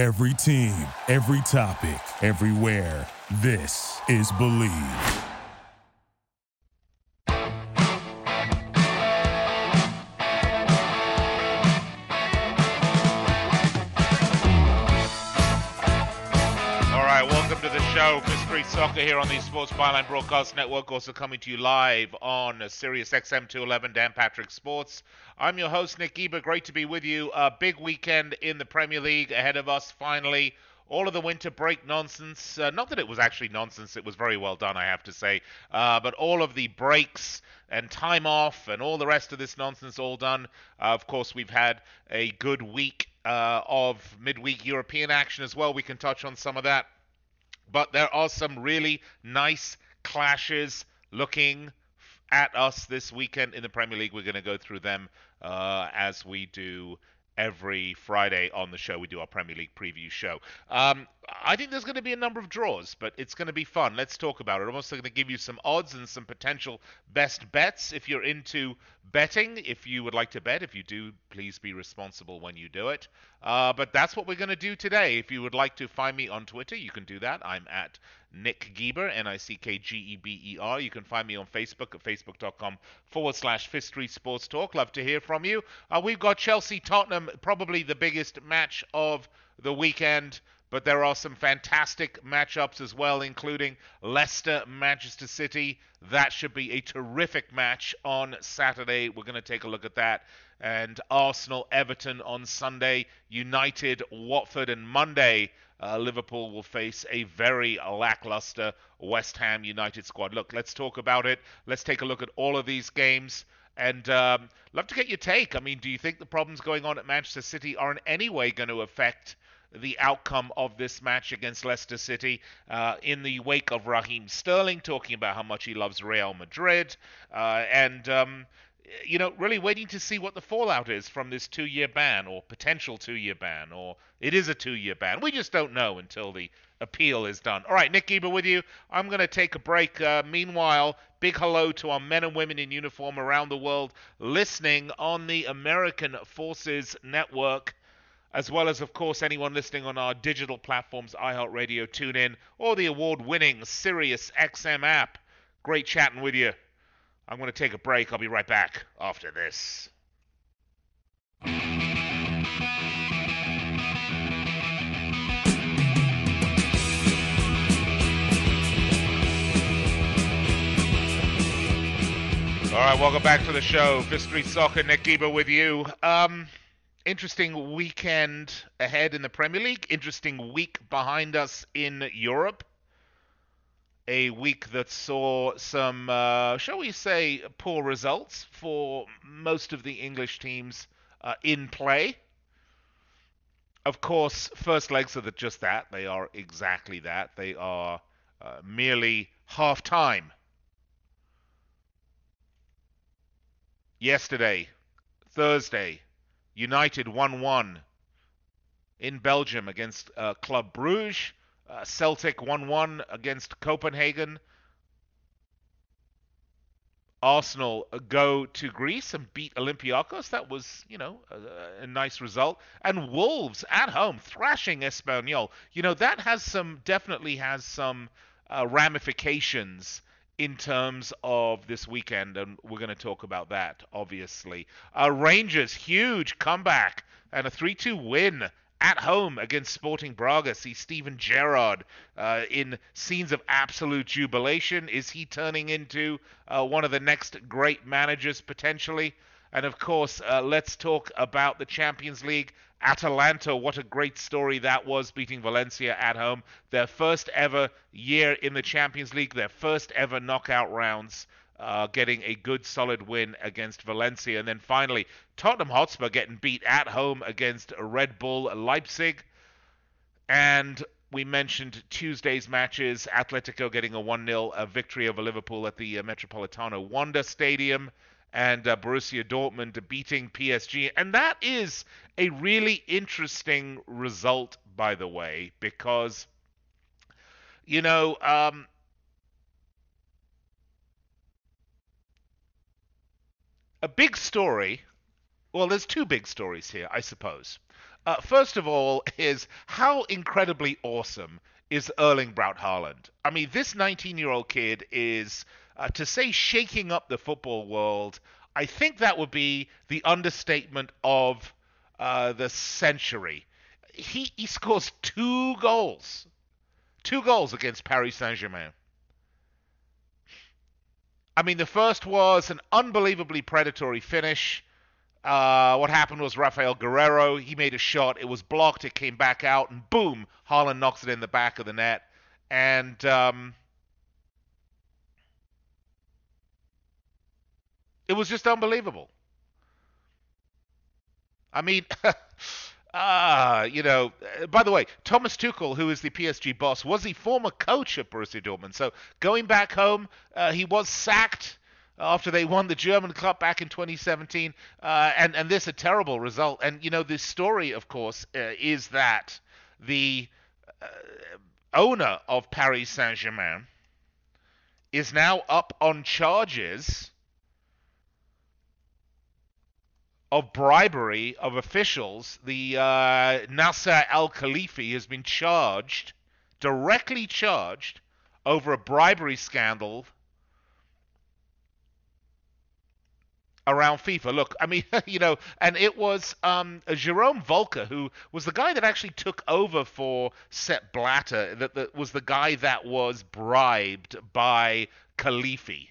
Every team, every topic, everywhere. This is Believe. All right, welcome to the show, Soccer here on the Sports Byline Broadcast Network, also coming to you live on Sirius XM 211 Dan Patrick Sports. I'm your host, Nick Geber. Great to be with you. A big weekend in the Premier League ahead of us, finally. All of the winter break nonsense, uh, not that it was actually nonsense, it was very well done, I have to say, uh, but all of the breaks and time off and all the rest of this nonsense all done. Uh, of course, we've had a good week uh, of midweek European action as well. We can touch on some of that but there are some really nice clashes looking at us this weekend in the Premier League. We're going to go through them uh, as we do every Friday on the show. We do our Premier League preview show. Um, I think there's going to be a number of draws, but it's going to be fun. Let's talk about it. I'm also going to give you some odds and some potential best bets if you're into betting. If you would like to bet, if you do, please be responsible when you do it. Uh, but that's what we're going to do today. If you would like to find me on Twitter, you can do that. I'm at Nick Geber, N I C K G E B E R. You can find me on Facebook at facebook.com forward slash Street Sports Talk. Love to hear from you. Uh, we've got Chelsea Tottenham, probably the biggest match of the weekend. But there are some fantastic matchups as well, including Leicester Manchester City. That should be a terrific match on Saturday. We're going to take a look at that. And Arsenal Everton on Sunday, United Watford, and Monday uh, Liverpool will face a very lackluster West Ham United squad. Look, let's talk about it. Let's take a look at all of these games. And um, love to get your take. I mean, do you think the problems going on at Manchester City are in any way going to affect the outcome of this match against Leicester City uh, in the wake of Raheem Sterling talking about how much he loves Real Madrid uh, and um, you know really waiting to see what the fallout is from this two-year ban or potential two-year ban or it is a two-year ban. We just don't know until the appeal is done. All right, Nick Geber with you. I'm going to take a break. Uh, meanwhile, big hello to our men and women in uniform around the world listening on the American Forces Network as well as, of course, anyone listening on our digital platforms, iHeartRadio, TuneIn, or the award-winning Sirius XM app. Great chatting with you. I'm going to take a break. I'll be right back after this. All right, welcome back to the show. Street Soccer, Nick with you. Um, interesting weekend ahead in the Premier League. Interesting week behind us in Europe. A week that saw some, uh, shall we say, poor results for most of the English teams uh, in play. Of course, first legs are just that. They are exactly that. They are uh, merely half time. Yesterday, Thursday, United 1 1 in Belgium against uh, Club Bruges. Uh, Celtic 1 1 against Copenhagen. Arsenal go to Greece and beat Olympiacos. That was, you know, a, a, nice result. And Wolves at home thrashing Espanyol. You know, that has some, definitely has some uh, ramifications in terms of this weekend, and we're going to talk about that, obviously. Uh, Rangers, huge comeback and a 3 2 win at home against Sporting Braga. See Steven Gerrard uh, in scenes of absolute jubilation. Is he turning into uh, one of the next great managers potentially? And of course, uh, let's talk about the Champions League. Atalanta, what a great story that was, beating Valencia at home. Their first ever year in the Champions League, their first ever knockout rounds, uh, getting a good solid win against Valencia. And then finally, Tottenham Hotspur getting beat at home against Red Bull Leipzig. And we mentioned Tuesday's matches Atletico getting a 1 0 victory over Liverpool at the uh, Metropolitano Wanda Stadium and uh, Borussia Dortmund beating PSG. And that is a really interesting result, by the way, because, you know, um, a big story. Well, there's two big stories here, I suppose. Uh, first of all, is how incredibly awesome is Erling Braut Haaland. I mean, this 19-year-old kid is, uh, to say, shaking up the football world. I think that would be the understatement of uh, the century. He he scores two goals, two goals against Paris Saint-Germain. I mean, the first was an unbelievably predatory finish. Uh, what happened was Rafael Guerreiro, he made a shot. It was blocked. It came back out, and boom, Haaland knocks it in the back of the net. And um, it was just unbelievable. I mean, Ah, you know, by the way, Thomas Tuchel, who is the PSG boss, was the former coach at Borussia Dortmund. So going back home, uh, he was sacked after they won the German Cup back in 2017, uh, and and this a terrible result. And you know, the story, of course, uh, is that the uh, owner of Paris Saint-Germain is now up on charges of bribery of officials, the uh, Nasser Al Khelaifi has been charged, directly charged, over a bribery scandal around FIFA. Look, I mean, you know, and it was um, Jerome Valcke who was the guy that actually took over for Sepp Blatter, that, that was the guy that was bribed by Khelaifi.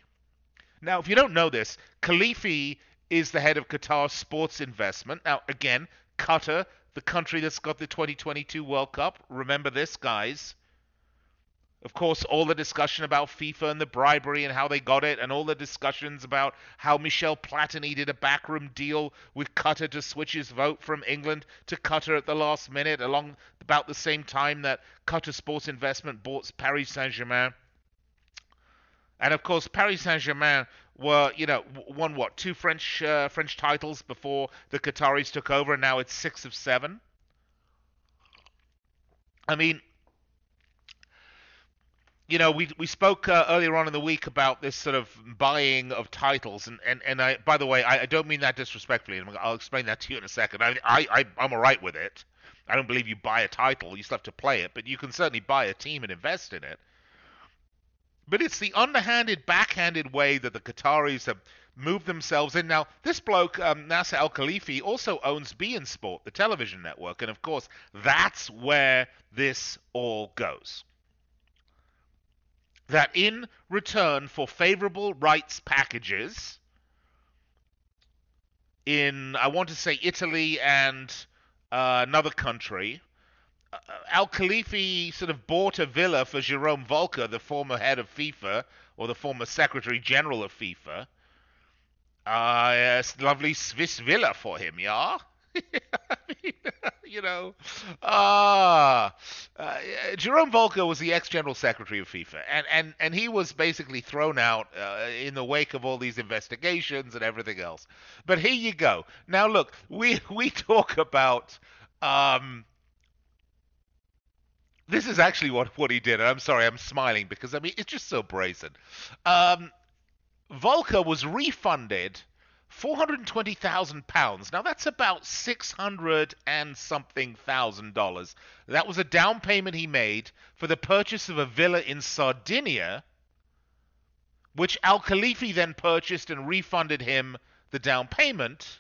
Now, if you don't know this, Khelaifi is the head of Qatar Sports Investment. Now, again, Qatar, the country that's got the 2022 World Cup. Remember this, guys. Of course, all the discussion about FIFA and the bribery and how they got it, and all the discussions about how Michel Platini did a backroom deal with Qatar to switch his vote from England to Qatar at the last minute, along about the same time that Qatar Sports Investment bought Paris Saint Germain. And of course, Paris Saint Germain were you know won what two French uh, French titles before the Qataris took over, and now it's six of seven. I mean, you know, we we spoke uh, earlier on in the week about this sort of buying of titles, and and, and I by the way, I, I don't mean that disrespectfully, and I'll explain that to you in a second. I I, I I'm alright with it. I don't believe you buy a title; you still have to play it, but you can certainly buy a team and invest in it. But it's the underhanded, backhanded way that the Qataris have moved themselves in. Now, this bloke, um, Nasser Al Khelaifi, also owns beIN Sport, the television network, and of course, that's where this all goes. That in return for favorable rights packages in, I want to say, Italy and uh, another country, Al Khelaifi sort of bought a villa for Jerome Valcke, the former head of FIFA or the former Secretary General of FIFA. Uh, lovely Swiss villa for him, yeah. you know, uh, uh, Jerome Valcke was the ex-general secretary of FIFA, and, and, and he was basically thrown out uh, in the wake of all these investigations and everything else. But here you go. Now look, we we talk about um, this is actually what, what he did. And I'm sorry, I'm smiling because I mean it's just so brazen. Um, Valcke was refunded four hundred and twenty thousand pounds. Now that's about six hundred and something thousand dollars. That was a down payment he made for the purchase of a villa in Sardinia, which Al Khelaifi then purchased and refunded him the down payment,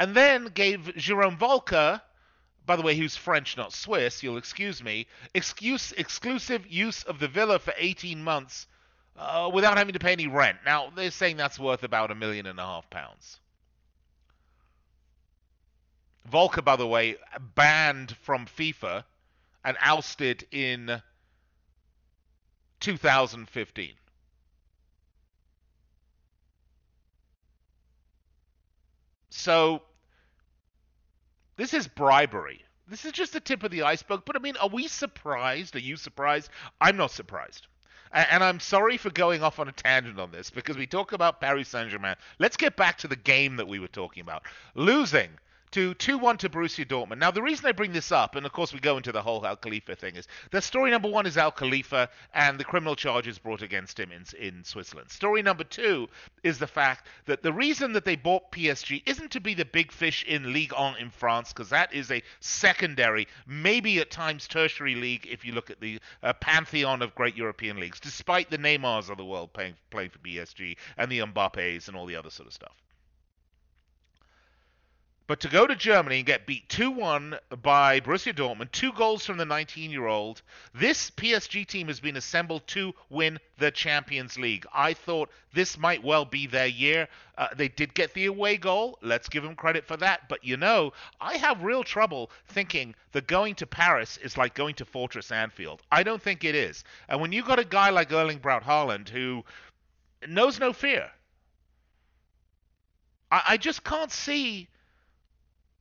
and then gave Jerome Valcke by the way, was French, not Swiss, you'll excuse me, excuse, exclusive use of the villa for 18 months uh, without having to pay any rent. Now, they're saying that's worth about a million and a half pounds. Valcke, by the way, banned from FIFA and ousted in 2015. So this is bribery. This is just the tip of the iceberg. But I mean, are we surprised? Are you surprised? I'm not surprised. And I'm sorry for going off on a tangent on this because we talk about Paris Saint Germain. Let's get back to the game that we were talking about. Losing to 2-1 to Borussia Dortmund. Now, the reason I bring this up, and of course we go into the whole Al Khalifa thing, is that story number one is Al Khalifa and the criminal charges brought against him in, in Switzerland. Story number two is the fact that the reason that they bought PSG isn't to be the big fish in Ligue 1 in France, because that is a secondary, maybe at times tertiary league if you look at the uh, pantheon of great European leagues, despite the Neymars of the world playing, playing for PSG and the Mbappes and all the other sort of stuff. But to go to Germany and get beat 2 1 by Borussia Dortmund, two goals from the 19 year old, this PSG team has been assembled to win the Champions League. I thought this might well be their year. Uh, they did get the away goal. Let's give them credit for that. But you know, I have real trouble thinking that going to Paris is like going to Fortress Anfield. I don't think it is. And when you've got a guy like Erling Braut Haaland who knows no fear, I, I just can't see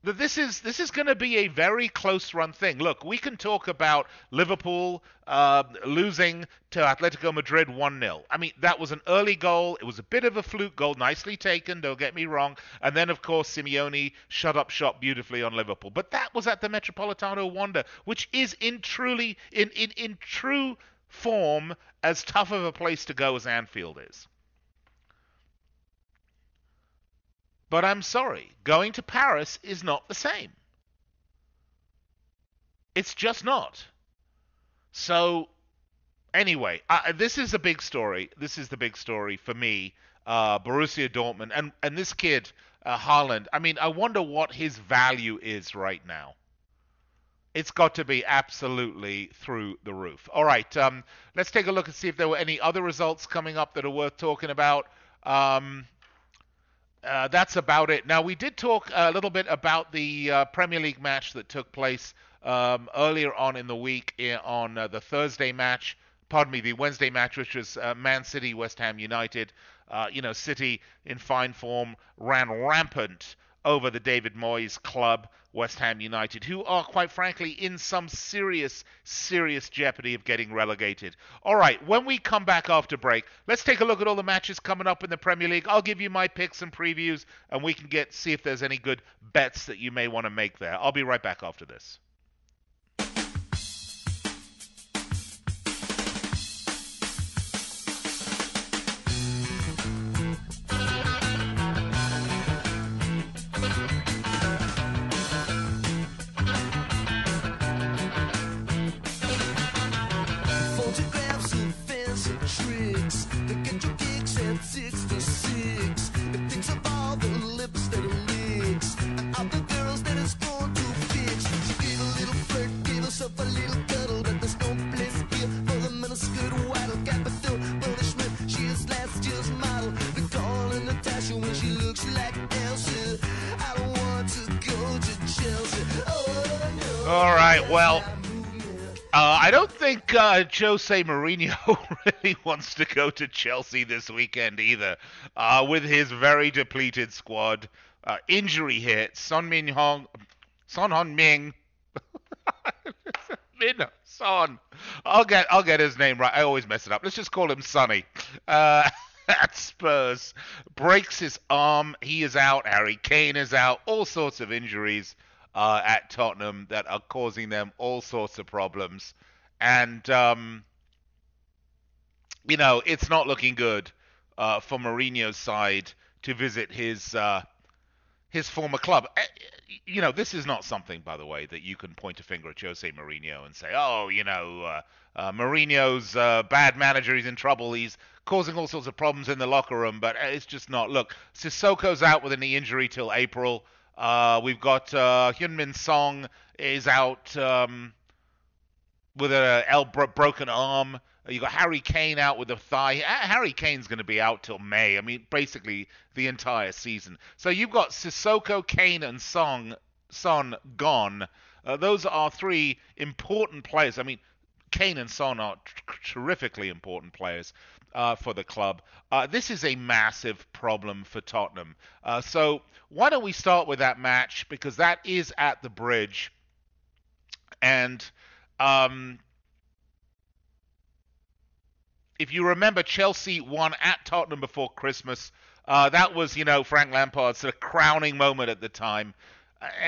that this is this is going to be a very close run thing. Look, we can talk about Liverpool uh, losing to Atletico Madrid 1-0. I mean, that was an early goal. It was a bit of a fluke goal, nicely taken, don't get me wrong. And then, of course, Simeone shut up shop beautifully on Liverpool. But that was at the Metropolitano Wanda, which is in truly in, in, in true form as tough of a place to go as Anfield is. But I'm sorry, going to Paris is not the same. It's just not. So, anyway, this is a big story. This is the big story for me. Uh, Borussia Dortmund and and this kid uh, Haaland. I mean, I wonder what his value is right now. It's got to be absolutely through the roof. All right, um, let's take a look and see if there were any other results coming up that are worth talking about. Um, uh, that's about it. Now, we did talk a little bit about the uh, Premier League match that took place um, earlier on in the week eh, on uh, the Thursday match. Pardon me, the Wednesday match, which was uh, Man City West Ham United. Uh, you know, City in fine form ran rampant over the David Moyes club, West Ham United, who are quite frankly in some serious, serious jeopardy of getting relegated. All right, when we come back after break, let's take a look at all the matches coming up in the Premier League. I'll give you my picks and previews, and we can get see if there's any good bets that you may want to make there. I'll be right back after this. Uh, I don't think uh, Jose Mourinho really wants to go to Chelsea this weekend either, uh, with his very depleted squad. Uh, injury hit. Son Min Hong, Son Hon Ming, Min Son. I'll get I'll get his name right. I always mess it up. Let's just call him Sonny. Uh, at Spurs breaks his arm. He is out. Harry Kane is out. All sorts of injuries uh, at Tottenham that are causing them all sorts of problems and um, you know it's not looking good uh, for Mourinho's side to visit his uh, his former club. Eh, you know, this is not something, by the way, that you can point a finger at Jose Mourinho and say, "Oh, you know, uh, uh, Mourinho's uh, bad manager. He's in trouble. He's causing all sorts of problems in the locker room." But it's just not. Look, Sissoko's out with a knee injury till April. Uh, we've got uh, Heung-min Son is out. Um, with a broken arm. You got Harry Kane out with a thigh. Harry Kane's going to be out till May. I mean, basically the entire season. So you've got Sissoko, Kane, and Song Son gone. Uh, those are three important players. I mean, Kane and Son are terrifically important players uh, for the club. Uh, this is a massive problem for Tottenham. Uh, so why don't we start with that match because that is at the bridge, and um, if you remember, Chelsea won at Tottenham before Christmas. Uh, that was, you know, Frank Lampard's sort of crowning moment at the time.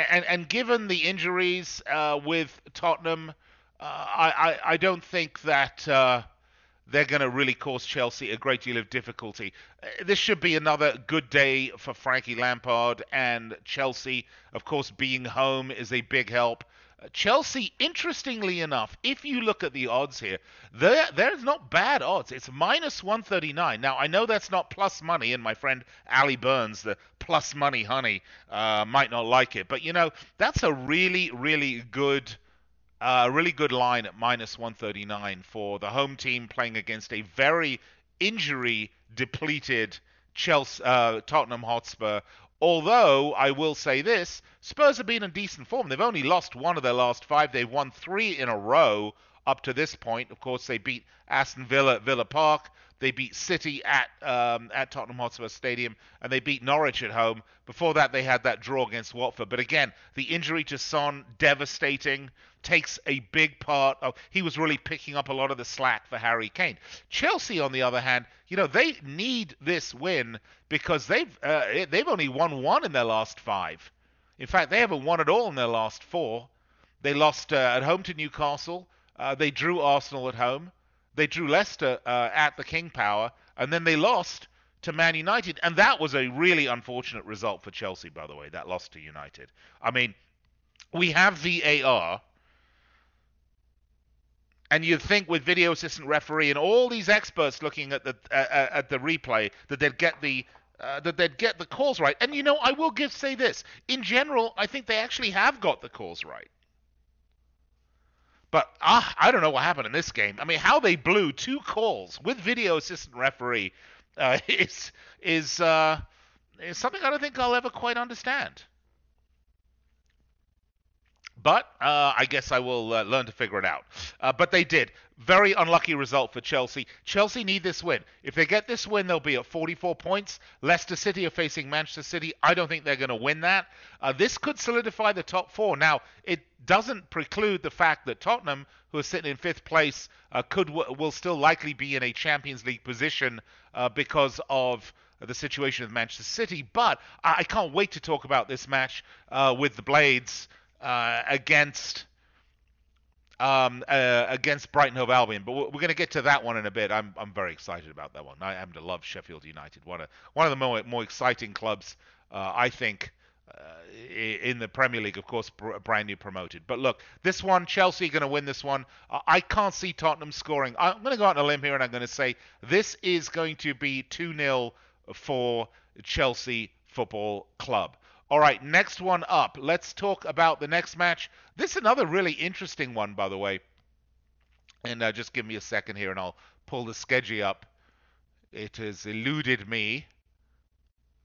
and and given the injuries uh, with Tottenham, uh, I, I, I don't think that they're going to really cause Chelsea a great deal of difficulty. Uh, this should be another good day for Frankie Lampard and Chelsea. Of course, being home is a big help. Uh, Chelsea, interestingly enough, if you look at the odds here, there's not bad odds. It's minus 139. Now, I know that's not plus money, and my friend Ali Burns, the plus money honey, uh, might not like it. But, you know, that's a really, really good a really good line at minus 139 for the home team playing against a very injury depleted Chelsea, uh, Tottenham Hotspur. Although I will say this, Spurs have been in decent form. They've only lost one of their last five. They've won three in a row up to this point. Of course, they beat Aston Villa at Villa Park. They beat City at um, at Tottenham Hotspur Stadium, and they beat Norwich at home. Before that, they had that draw against Watford. But again, the injury to Son devastating takes a big part of. He was really picking up a lot of the slack for Harry Kane. Chelsea, on the other hand, you know they need this win because they've uh, they've only won one in their last five. In fact, they haven't won at all in their last four. They lost uh, at home to Newcastle. Uh, they drew Arsenal at home. They drew Leicester uh, at the King Power, and then they lost to Man United, and that was a really unfortunate result for Chelsea, by the way. That loss to United. I mean, we have VAR, and you'd think with video assistant referee and all these experts looking at the uh, uh at the replay that they'd get the uh, that they'd get the calls right. And you know, I will give say this. In general, I think they actually have got the calls right. But ah, I don't know what happened in this game. I mean, how they blew two calls with video assistant referee uh, is is uh, is something I don't think I'll ever quite understand. But uh, I guess I will uh, learn to figure it out. Uh, but they did. Very unlucky result for Chelsea. Chelsea need this win. If they get this win, they'll be at 44 points. Leicester City are facing Manchester City. I don't think they're going to win that. Uh, this could solidify the top four. Now, it doesn't preclude the fact that Tottenham, who are sitting in fifth place, uh, could will still likely be in a Champions League position uh, because of the situation with Manchester City. But I can't wait to talk about this match with the Blades uh, against um, uh, against Brighton Hove Albion, but we're, going to get to that one in a bit. I'm I'm very excited about that one. I happen to love Sheffield United, one of one of the more more exciting clubs uh, I think. Uh, in the Premier League, of course, brand new promoted. But look, this one, Chelsea going to win this one. I can't see Tottenham scoring. I'm going to go out on a limb here and I'm going to say this is going to be 2 0 for Chelsea Football Club. All right, next one up. Let's talk about the next match. This is another really interesting one, by the way. And uh, just give me a second here, and I'll pull the schedule up. It has eluded me.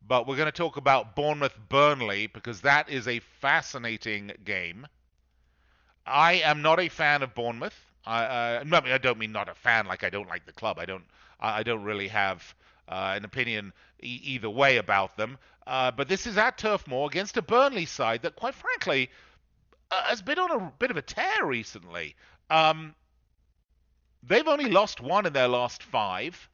But we're going to talk about Bournemouth Burnley because that is a fascinating game. I am not a fan of Bournemouth. I, uh, I don't mean not a fan like I don't like the club. I don't. I don't really have uh, an opinion e- either way about them. Uh, but this is at Turf Moor against a Burnley side that, quite frankly, uh, has been on a bit of a tear recently. Um, they've only lost one in their last five.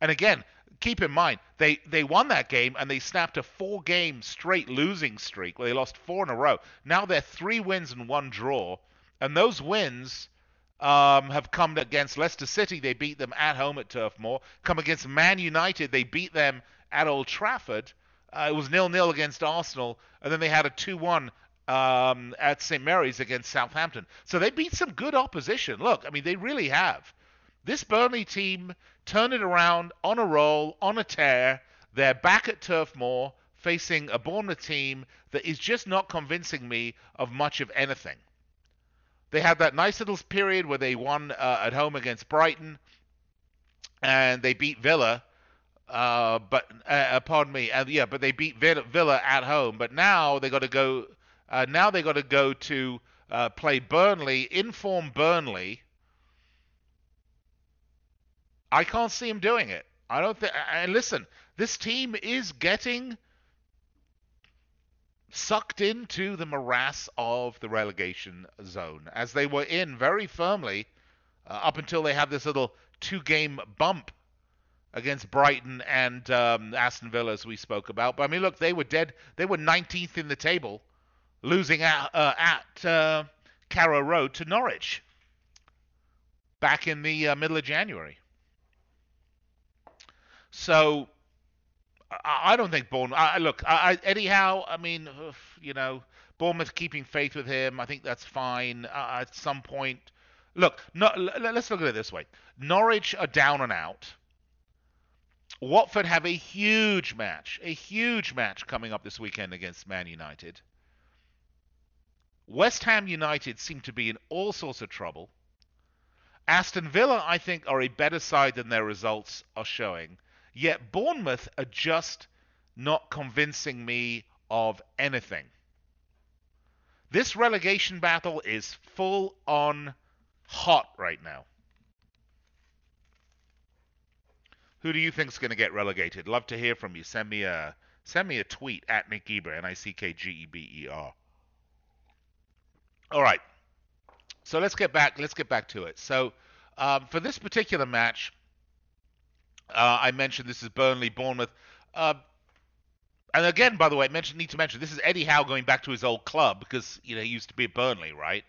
And again, keep in mind, they, they won that game and they snapped a four game straight losing streak where they lost four in a row. Now they're three wins and one draw. And those wins um, have come against Leicester City. They beat them at home at Turf Moor. Come against Man United. They beat them at Old Trafford. Uh, it was nil-nil against Arsenal, and then they had a 2-1 um, at St Mary's against Southampton. So they beat some good opposition. Look, I mean, they really have. This Burnley team turned it around on a roll, on a tear. They're back at Turf Moor facing a Bournemouth team that is just not convincing me of much of anything. They had that nice little period where they won uh, at home against Brighton, and they beat Villa uh, but uh, uh, pardon me, uh, yeah, but they beat Villa at home. But now they got to go. Uh, now they got to go to uh, play Burnley, inform Burnley. I can't see him doing it. I don't think. And listen, this team is getting sucked into the morass of the relegation zone, as they were in very firmly up until they had this little two-game bump against Brighton and um, Aston Villa, as we spoke about. But I mean, look, they were dead. They were 19th in the table losing at, uh, at uh, Carrow Road to Norwich back in the uh, middle of January. So I, I don't think Bournemouth. I, look, I, Eddie Howe. I mean, you know, Bournemouth keeping faith with him. I think that's fine. Uh, at some point, look. No, let's look at it this way. Norwich are down and out. Watford have a huge match, a huge match coming up this weekend against Man United. West Ham United seem to be in all sorts of trouble. Aston Villa, I think, are a better side than their results are showing. Yet Bournemouth are just not convincing me of anything. This relegation battle is full on hot right now. Who do you think is going to get relegated? Love to hear from you. Send me a send me a tweet at Nick Geber, N I C K G E B E R. All right. So let's get back. Let's get back to it. So um, for this particular match, uh, I mentioned this is Burnley, Bournemouth. Uh, and again, by the way, I mentioned, need to mention this is Eddie Howe going back to his old club because you know he used to be at Burnley, right?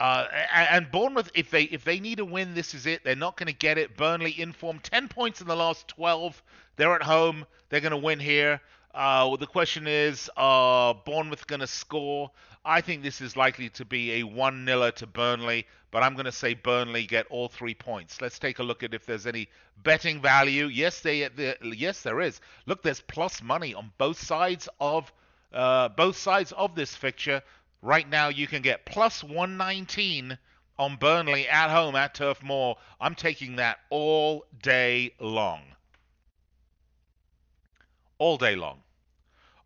Uh, and Bournemouth, if they if they need a win, this is it. They're not going to get it. Burnley in form, ten points in the last twelve. They're at home. They're going to win here. Uh, the question is, are Bournemouth going to score? I think this is likely to be a one 0 to Burnley, but I'm going to say Burnley get all three points. Let's take a look at if there's any betting value. Yes, they yes there is. Look, there's plus money on both sides of uh, both sides of this fixture. Right now, you can get plus 119 on Burnley at home at Turf Moor. I'm taking that all day long. All day long.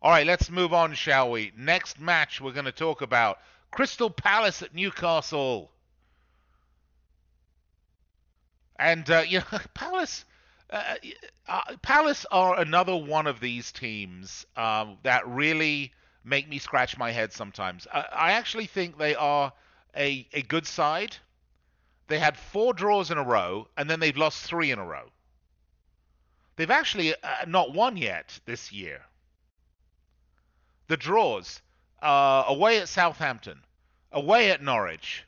All right, let's move on, shall we? Next match we're going to talk about Crystal Palace at Newcastle. And uh, you know, Palace, uh, uh, Palace are another one of these teams um, that really make me scratch my head sometimes. I, I actually think they are a, a good side. They had four draws in a row, and then they've lost three in a row. They've actually uh, not won yet this year. The draws uh, away at Southampton, away at Norwich,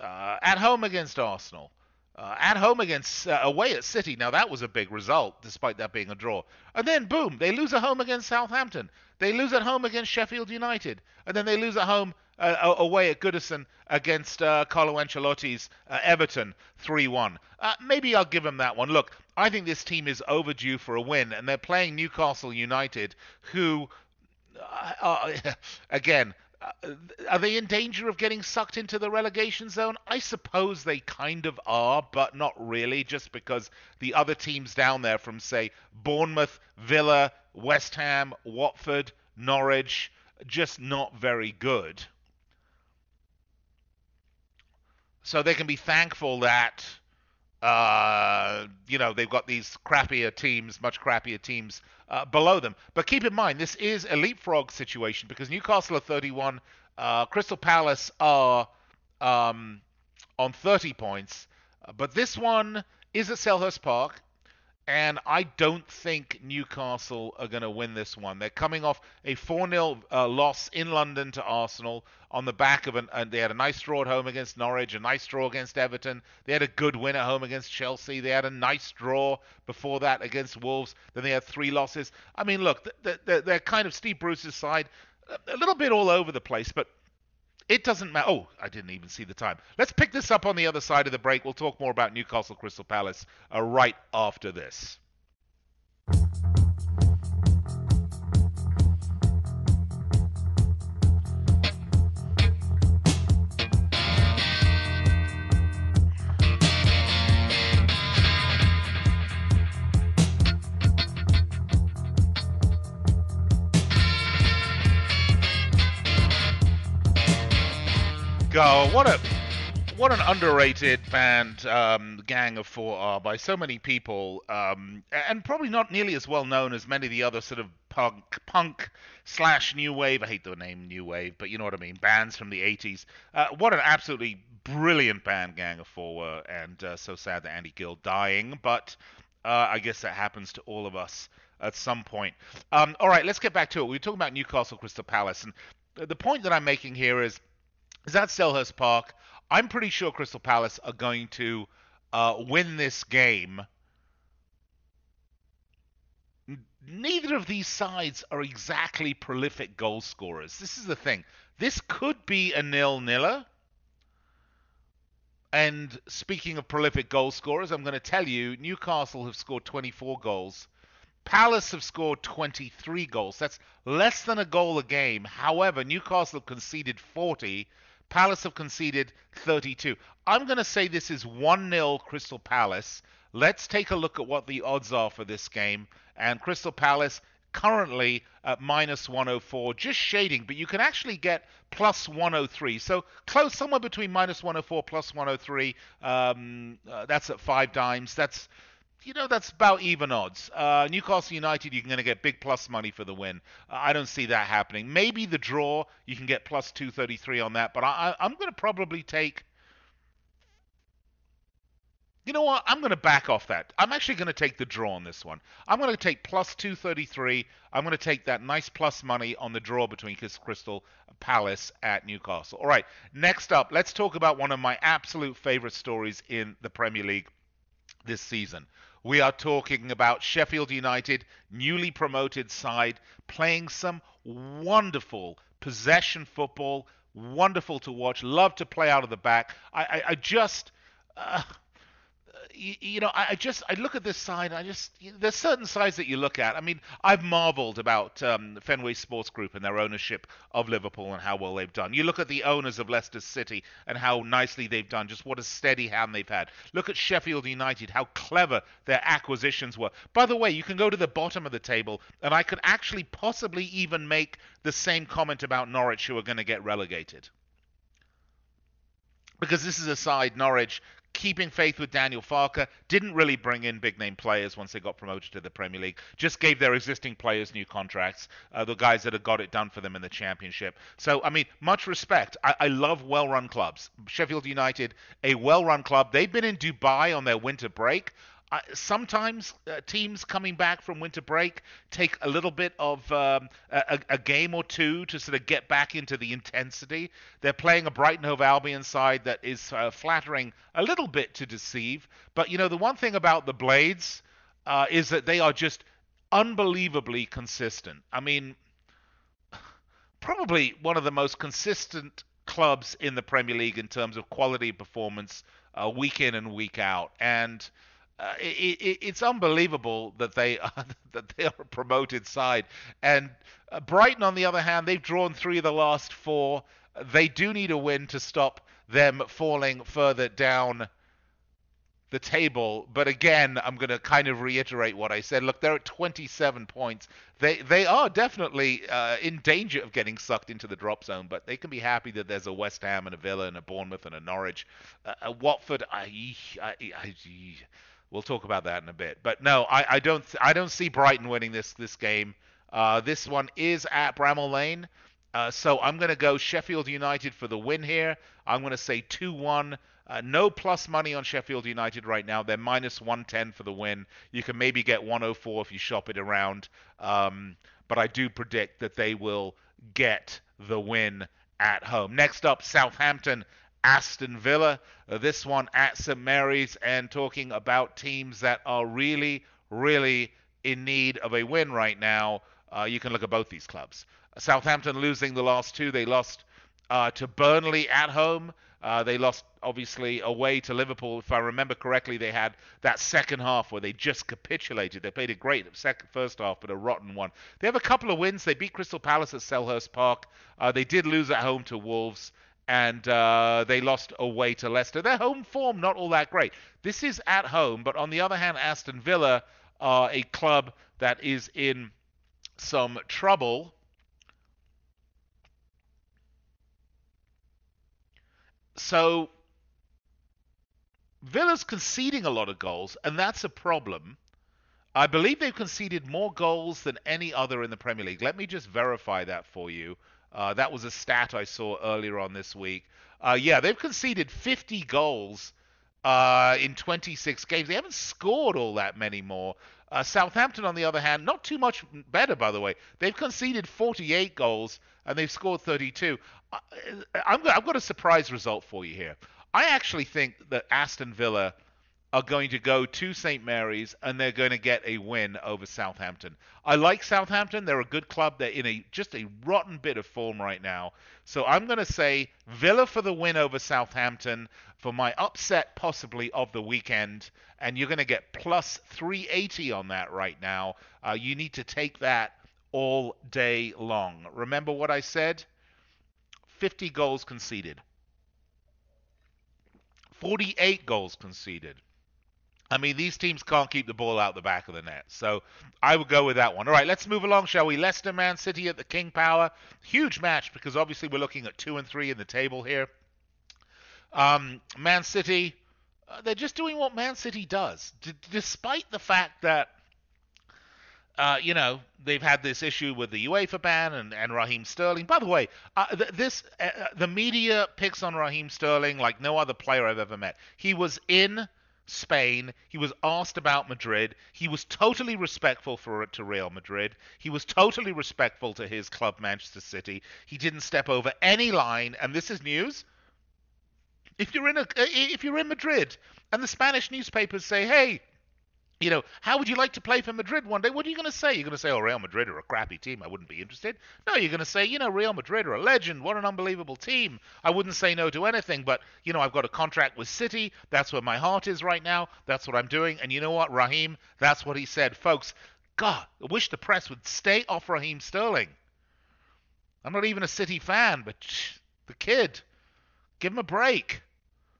uh, at home against Arsenal, uh, at home against uh, away at City. Now that was a big result, despite that being a draw. And then boom, they lose at home against Southampton. They lose at home against Sheffield United, and then they lose at home uh, away at Goodison against uh, Carlo Ancelotti's uh, Everton 3-1. Uh, maybe I'll give them that one. Look, I think this team is overdue for a win, and they're playing Newcastle United, who, uh, again, are they in danger of getting sucked into the relegation zone? I suppose they kind of are, but not really, just because the other teams down there from, say, Bournemouth, Villa, West Ham, Watford, Norwich, just not very good. So they can be thankful that uh, you know, they've got these crappier teams, much crappier teams uh, below them. But keep in mind, this is a leapfrog situation because Newcastle are 31, uh, Crystal Palace are um, on 30 points. But this one is at Selhurst Park and I don't think Newcastle are going to win this one. They're coming off a 4 0 uh, loss in London to Arsenal on the back of an. Uh, they had a nice draw at home against Norwich, a nice draw against Everton. They had a good win at home against Chelsea. They had a nice draw before that against Wolves. Then they had three losses. I mean, look, they're, they're kind of Steve Bruce's side, a little bit all over the place, but it doesn't matter. Oh, I didn't even see the time. Let's pick this up on the other side of the break. We'll talk more about Newcastle Crystal Palace uh, right after this. Go. What a what an underrated band, um, Gang of Four are by so many people, um, and probably not nearly as well known as many of the other sort of punk, punk slash new wave. I hate the name new wave, but you know what I mean. Bands from the '80s. Uh, what an absolutely brilliant band, Gang of Four were, and uh, so sad that Andy Gill dying, but uh, I guess that happens to all of us at some point. Um, all right, let's get back to it. We were talking about Newcastle Crystal Palace, and the point that I'm making here is is at Selhurst Park. I'm pretty sure Crystal Palace are going to uh, win this game. Neither of these sides are exactly prolific goal scorers. This is the thing. This could be a nil-niller. And speaking of prolific goal scorers, I'm going to tell you Newcastle have scored 24 goals. Palace have scored 23 goals. That's less than a goal a game. However, Newcastle conceded 40. Palace have conceded 32. I'm going to say this is 1 0 Crystal Palace. Let's take a look at what the odds are for this game. And Crystal Palace currently at minus 104, just shading, but you can actually get plus 103. So close, somewhere between minus 104 plus 103. Um, uh, that's at 5Dimes. That's you know that's about even odds. Uh, Newcastle United, you're going to get big plus money for the win. Uh, I don't see that happening. Maybe the draw, you can get plus 233 on that, but I, I'm going to probably take you know what? I'm going to back off that. I'm actually going to take the draw on this one. I'm going to take plus 233. I'm going to take that nice plus money on the draw between Crystal Palace at Newcastle. All right, next up, let's talk about one of my absolute favorite stories in the Premier League this season. We are talking about Sheffield United, newly promoted side, playing some wonderful possession football. Wonderful to watch. Love to play out of the back. I, I, I just. Uh, you, you, know, I, just I look at this side. I just there's certain sides that you look at. I mean, I've marvelled about um, Fenway Sports Group and their ownership of Liverpool and how well they've done. You look at the owners of Leicester City and how nicely they've done. Just what a steady hand they've had. Look at Sheffield United, how clever their acquisitions were. By the way, you can go to the bottom of the table, and I could actually possibly even make the same comment about Norwich, who are going to get relegated because this is a side Norwich keeping faith with Daniel Farke, didn't really bring in big name players once they got promoted to the Premier League, just gave their existing players new contracts, uh, the guys that had got it done for them in the Championship. So, I mean, much respect. I, I love well run clubs. Sheffield United, a well run club. They've been in Dubai on their winter break sometimes uh, teams coming back from winter break take a little bit of um, a, a, game or two to sort of get back into the intensity. They're playing a Brighton Hove Albion side that is uh, flattering a little bit to deceive. But you know the one thing about the Blades uh, is that they are just unbelievably consistent. I mean, probably one of the most consistent clubs in the Premier League in terms of quality performance uh, week in and week out, and uh, it, it, it's unbelievable that they are, that they are a promoted side. And uh, Brighton, on the other hand, they've drawn three of the last four. They do need a win to stop them falling further down the table. But again, I'm going to kind of reiterate what I said. Look, they're at 27 points. They they are definitely uh, in danger of getting sucked into the drop zone, but they can be happy that there's a West Ham and a Villa and a Bournemouth and a Norwich. Uh, a Watford, I, I, I, I We'll talk about that in a bit. But no, I, I don't I don't see Brighton winning this this game. Uh, this one is at Bramall Lane. Uh, so I'm going to go Sheffield United for the win here. I'm going to say 2 1. Uh, no plus money on Sheffield United right now. They're minus 110 for the win. You can maybe get 104 if you shop it around. Um, but I do predict that they will get the win at home. Next up, Southampton Aston Villa. Uh, this one at St Mary's, and talking about teams that are really, really in need of a win right now. Uh, you can look at both these clubs. Southampton losing the last two. They lost uh, to Burnley at home. Uh, they lost, obviously, away to Liverpool. If I remember correctly, they had that second half where they just capitulated. They played a great second, first half, but a rotten one. They have a couple of wins. They beat Crystal Palace at Selhurst Park. Uh, they did lose at home to Wolves and uh, they lost away to Leicester. Their home form not all that great. This is at home, but on the other hand, Aston Villa are a club that is in some trouble. So Villa's conceding a lot of goals, and that's a problem. I believe they've conceded more goals than any other in the Premier League. Let me just verify that for you. Uh, that was a stat I saw earlier on this week. Uh, yeah, they've conceded 50 goals uh, in 26 games. They haven't scored all that many more. Uh, Southampton, on the other hand, not too much better, by the way. They've conceded 48 goals and they've scored 32. I, I'm, I've got a surprise result for you here. I actually think that Aston Villa are going to go to St. Mary's and they're going to get a win over Southampton. I like Southampton. They're a good club. They're in a just a rotten bit of form right now. So I'm going to say Villa for the win over Southampton for my upset possibly of the weekend. And you're going to get plus 380 on that right now. Uh, you need to take that all day long. Remember what I said? 50 goals conceded. 48 goals conceded. I mean, these teams can't keep the ball out the back of the net. So I would go with that one. All right, let's move along, shall we? Leicester Man City at the King Power. Huge match because obviously we're looking at two and three in the table here. Um, Man City, uh, they're just doing what Man City does, D- despite the fact that. Uh, you know, they've had this issue with the UEFA ban and, and Raheem Sterling. By the way, uh, th- this uh, uh, the media picks on Raheem Sterling like no other player I've ever met. He was in Spain. He was asked about Madrid. He was totally respectful for to Real Madrid. He was totally respectful to his club Manchester City. He didn't step over any line. And this is news. If you're in a if you're in Madrid and the Spanish newspapers say, "Hey, you know, how would you like to play for Madrid one day? What are you going to say? You're going to say, oh, Real Madrid are a crappy team. I wouldn't be interested. No, you're going to say, you know, Real Madrid are a legend. What an unbelievable team. I wouldn't say no to anything, but, you know, I've got a contract with City. That's where my heart is right now. That's what I'm doing. And you know what, Raheem? That's what he said. Folks, God, I wish the press would stay off Raheem Sterling. I'm not even a City fan, but shh, the kid, give him a break.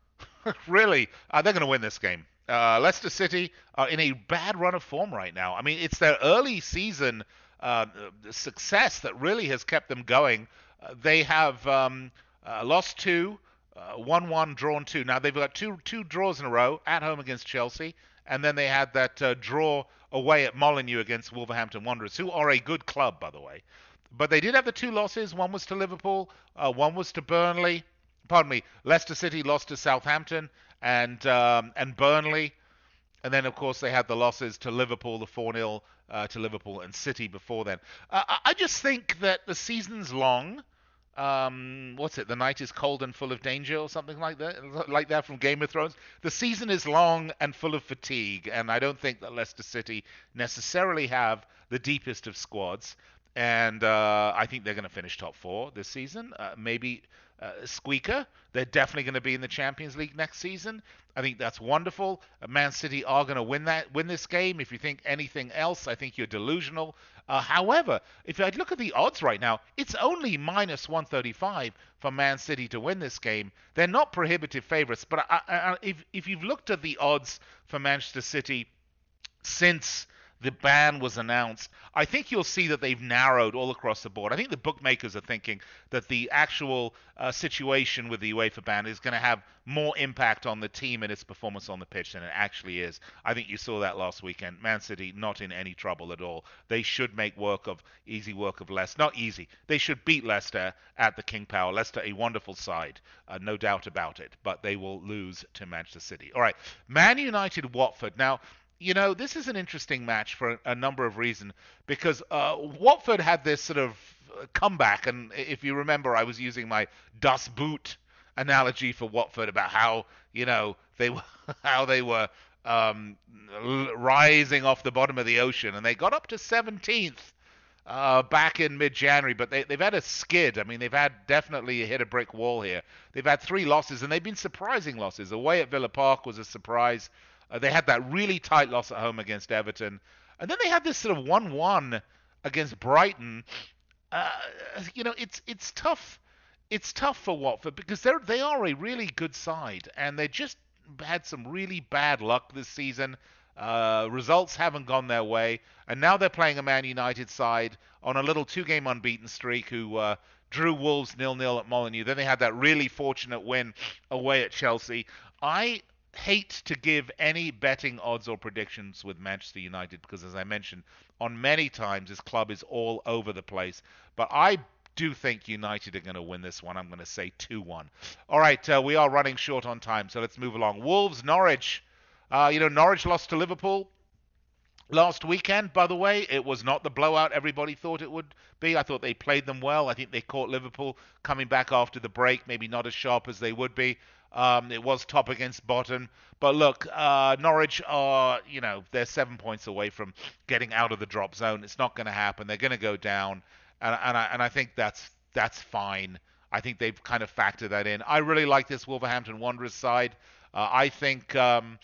really, uh, they're going to win this game. Uh, Leicester City are in a bad run of form right now. I mean, it's their early season uh, success that really has kept them going. Uh, they have um, uh, lost two, uh, won one, drawn two. Now they've got two two draws in a row at home against Chelsea, and then they had that uh, draw away at Molineux against Wolverhampton Wanderers, who are a good club, by the way. But they did have the two losses. One was to Liverpool, one was to Burnley pardon me, Leicester City lost to Southampton, and um, and Burnley, and then of course they had the losses to Liverpool, the four 0 uh, to Liverpool and City before then. Uh, I just think that the season's long. Um, what's it? The night is cold and full of danger, or something like that, like that from Game of Thrones. The season is long and full of fatigue, and I don't think that Leicester City necessarily have the deepest of squads. And uh, I think they're going to finish top four this season. Uh, maybe uh, squeaker. They're definitely going to be in the Champions League next season. I think that's wonderful. Uh, Man City are going to win that win this game. If you think anything else, I think you're delusional. Uh, however, if I look at the odds right now, it's only minus 135 for Man City to win this game. They're not prohibitive favorites, but I, I, if if you've looked at the odds for Manchester City since the ban was announced, I think you'll see that they've narrowed all across the board. I think the bookmakers are thinking that the actual uh, situation with the UEFA ban is going to have more impact on the team and its performance on the pitch than it actually is. I think you saw that last weekend. Man City not in any trouble at all. They should make work of easy work of Leicester. Not easy. They should beat Leicester at the King Power. Leicester a wonderful side, uh, no doubt about it. But they will lose to Manchester City. All right, Man United Watford. Now you know, this is an interesting match for a, number of reasons because uh, Watford had this sort of comeback, and if you remember, I was using my Das Boot analogy for Watford about how you know they were how they were um, rising off the bottom of the ocean, and they got up to 17th uh, back in mid-January, but they, they've had a skid. I mean, they've had definitely hit a brick wall here. They've had three losses, and they've been surprising losses. Away at Villa Park was a surprise. Uh, they had that really tight loss at home against Everton, and then they had this sort of one-one against Brighton. Uh, you know, it's it's tough. It's tough for Watford because they're they are a really good side, and they just had some really bad luck this season. Uh, results haven't gone their way, and now they're playing a Man United side on a little two-game unbeaten streak who uh, drew Wolves nil-nil at Molineux. Then they had that really fortunate win away at Chelsea. I hate to give any betting odds or predictions with Manchester United because, as I mentioned, on many times this club is all over the place. But I do think United are going to win this one. I'm going to say 2 1. All right, uh, we are running short on time, so let's move along. Wolves, Norwich. Uh, you know, Norwich lost to Liverpool. last weekend, by the way, it was not the blowout everybody thought it would be. I thought they played them well. I think they caught Liverpool coming back after the break, maybe not as sharp as they would be. Um, it was top against bottom, but look, uh, Norwich are, you know, they're seven points away from getting out of the drop zone. It's not going to happen. They're going to go down, and, and I and I think that's that's fine. I think they've kind of factored that in. I really like this Wolverhampton Wanderers side. Uh, I think um,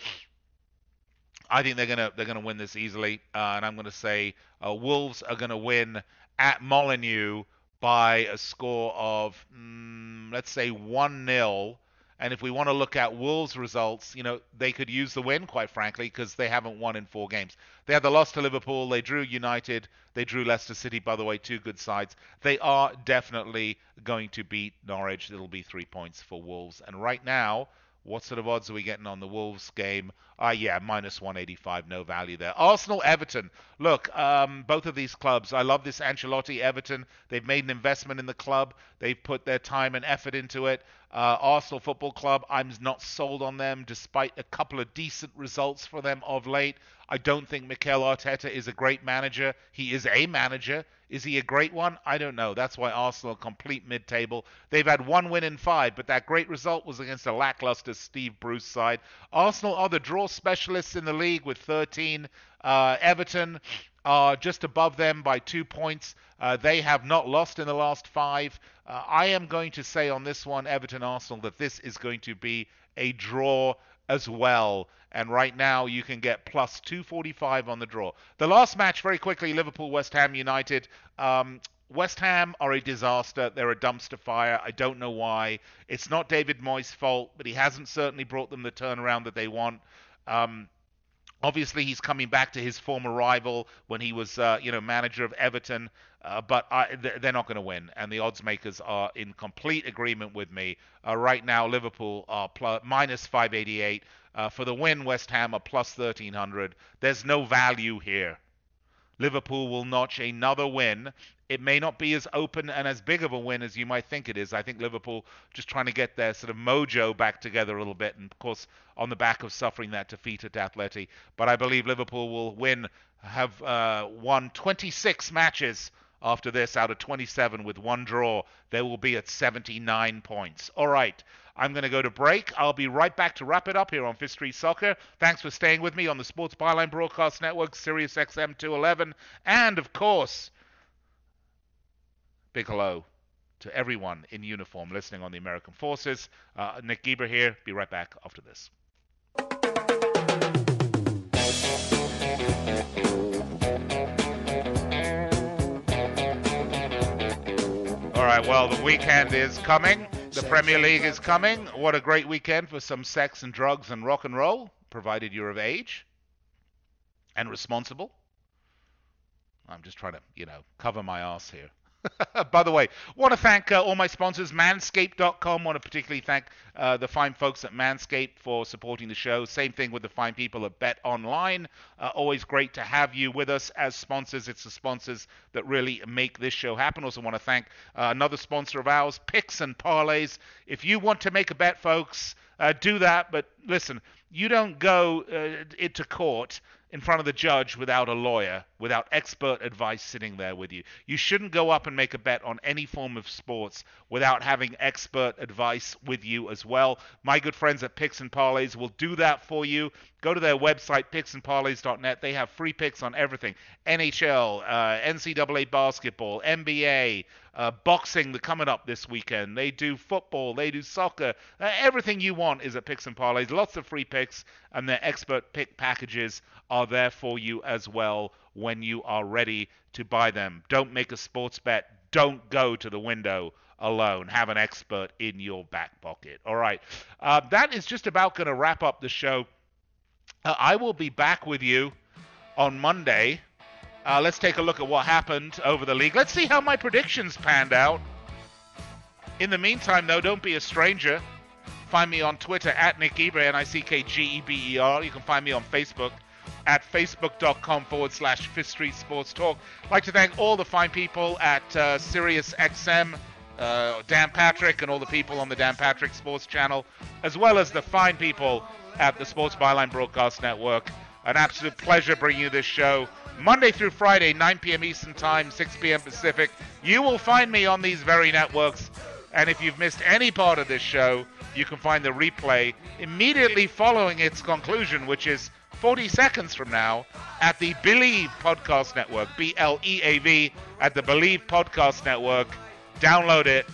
I think they're gonna they're gonna win this easily, uh, and I'm gonna say uh, Wolves are gonna win at Molineux by a score of mm, let's say one 0 and if we want to look at Wolves' results, you know, they could use the win, quite frankly, because they haven't won in four games. They had the loss to Liverpool, they drew United, they drew Leicester City, by the way, two good sides. They are definitely going to beat Norwich. It'll be three points for Wolves. And right now, what sort of odds are we getting on the Wolves game? Ah, uh, yeah, minus 185, no value there. Arsenal, Everton. Look, um, both of these clubs. I love this Ancelotti Everton. They've made an investment in the club. They've put their time and effort into it. Uh, Arsenal Football Club. I'm not sold on them, despite a couple of decent results for them of late. I don't think Mikel Arteta is a great manager. He is a manager. Is he a great one? I don't know. That's why Arsenal complete mid-table. They've had one win in five, but that great result was against a lackluster Steve Bruce side. Arsenal are the draw specialists in the league with 13. Uh, Everton are just above them by two points. Uh, they have not lost in the last five. Uh, I am going to say on this one, Everton Arsenal, that this is going to be a draw as well. And right now you can get plus 245 on the draw. The last match, very quickly, Liverpool West Ham United. Um, West Ham are a disaster. They're a dumpster fire. I don't know why. It's not David Moyes' fault, but he hasn't certainly brought them the turnaround that they want. Um, obviously, he's coming back to his former rival when he was, uh, you know, manager of Everton. Uh, but I, they're not going to win, and the odds makers are in complete agreement with me. Uh, right now, Liverpool are plus, minus 588 uh, for the win. West Ham are plus 1300. There's no value here. Liverpool will notch another win. It may not be as open and as big of a win as you might think it is. I think Liverpool just trying to get their sort of mojo back together a little bit, and of course on the back of suffering that defeat at Atleti. But I believe Liverpool will win, have uh, won 26 matches after this out of 27 with one draw. They will be at 79 points. All right. I'm going to go to break. I'll be right back to wrap it up here on Fifth Street Soccer. Thanks for staying with me on the Sports Byline Broadcast Network, Sirius XM 211. And, of course, big hello to everyone in uniform listening on the American Forces. Uh, Nick Geber here. Be right back after this. All right, well, the weekend is coming. The Premier League is coming. What a great weekend for some sex and drugs and rock and roll, provided you're of age and responsible. I'm just trying to, you know, cover my ass here. By the way, want to thank uh, all my sponsors, Manscaped.com. Want to particularly thank uh, the fine folks at Manscaped for supporting the show. Same thing with the fine people at Bet Online. Uh, always great to have you with us as sponsors. It's the sponsors that really make this show happen. Also want to thank uh, another sponsor of ours, Picks and Parlays. If you want to make a bet, folks, uh, do that. But listen, you don't go uh, into court in front of the judge without a lawyer, without expert advice sitting there with you. You shouldn't go up and make a bet on any form of sports without having expert advice with you as well. My good friends at Picks and Parlays will do that for you. Go to their website, picksandparlays.net. They have free picks on everything NHL, uh, NCAA basketball, NBA, uh, boxing the coming up this weekend. They do football, they do soccer. Uh, everything you want is at Picks and Parlays. Lots of free picks, and their expert pick packages are there for you as well when you are ready to buy them. Don't make a sports bet. Don't go to the window alone. Have an expert in your back pocket. All right. Uh, that is just about going to wrap up the show. Uh, I will be back with you on Monday. Uh, let's take a look at what happened over the league. Let's see how my predictions panned out. In the meantime, though, don't be a stranger. Find me on Twitter at Nick Geber, N-I-C-K-G-E-B-E-R. You can find me on Facebook at facebook.com forward slash Fifth Street Sports Talk. I'd like to thank all the fine people at uh, Sirius XM, uh, Dan Patrick, and all the people on the Dan Patrick Sports Channel, as well as the fine people at the Sports Byline Broadcast Network. An absolute pleasure bringing you this show. Monday through Friday, 9 p.m. Eastern Time, 6 p.m. Pacific. You will find me on these very networks. And if you've missed any part of this show, you can find the replay immediately following its conclusion, which is 40 seconds from now at the Bleav Podcast Network, B L E A V, at the Bleav Podcast Network. Download it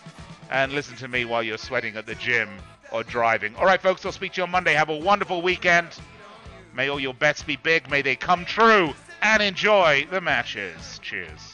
and listen to me while you're sweating at the gym or driving. All right, folks, I'll speak to you on Monday. Have a wonderful weekend. May all your bets be big. May they come true. And enjoy the matches. Cheers.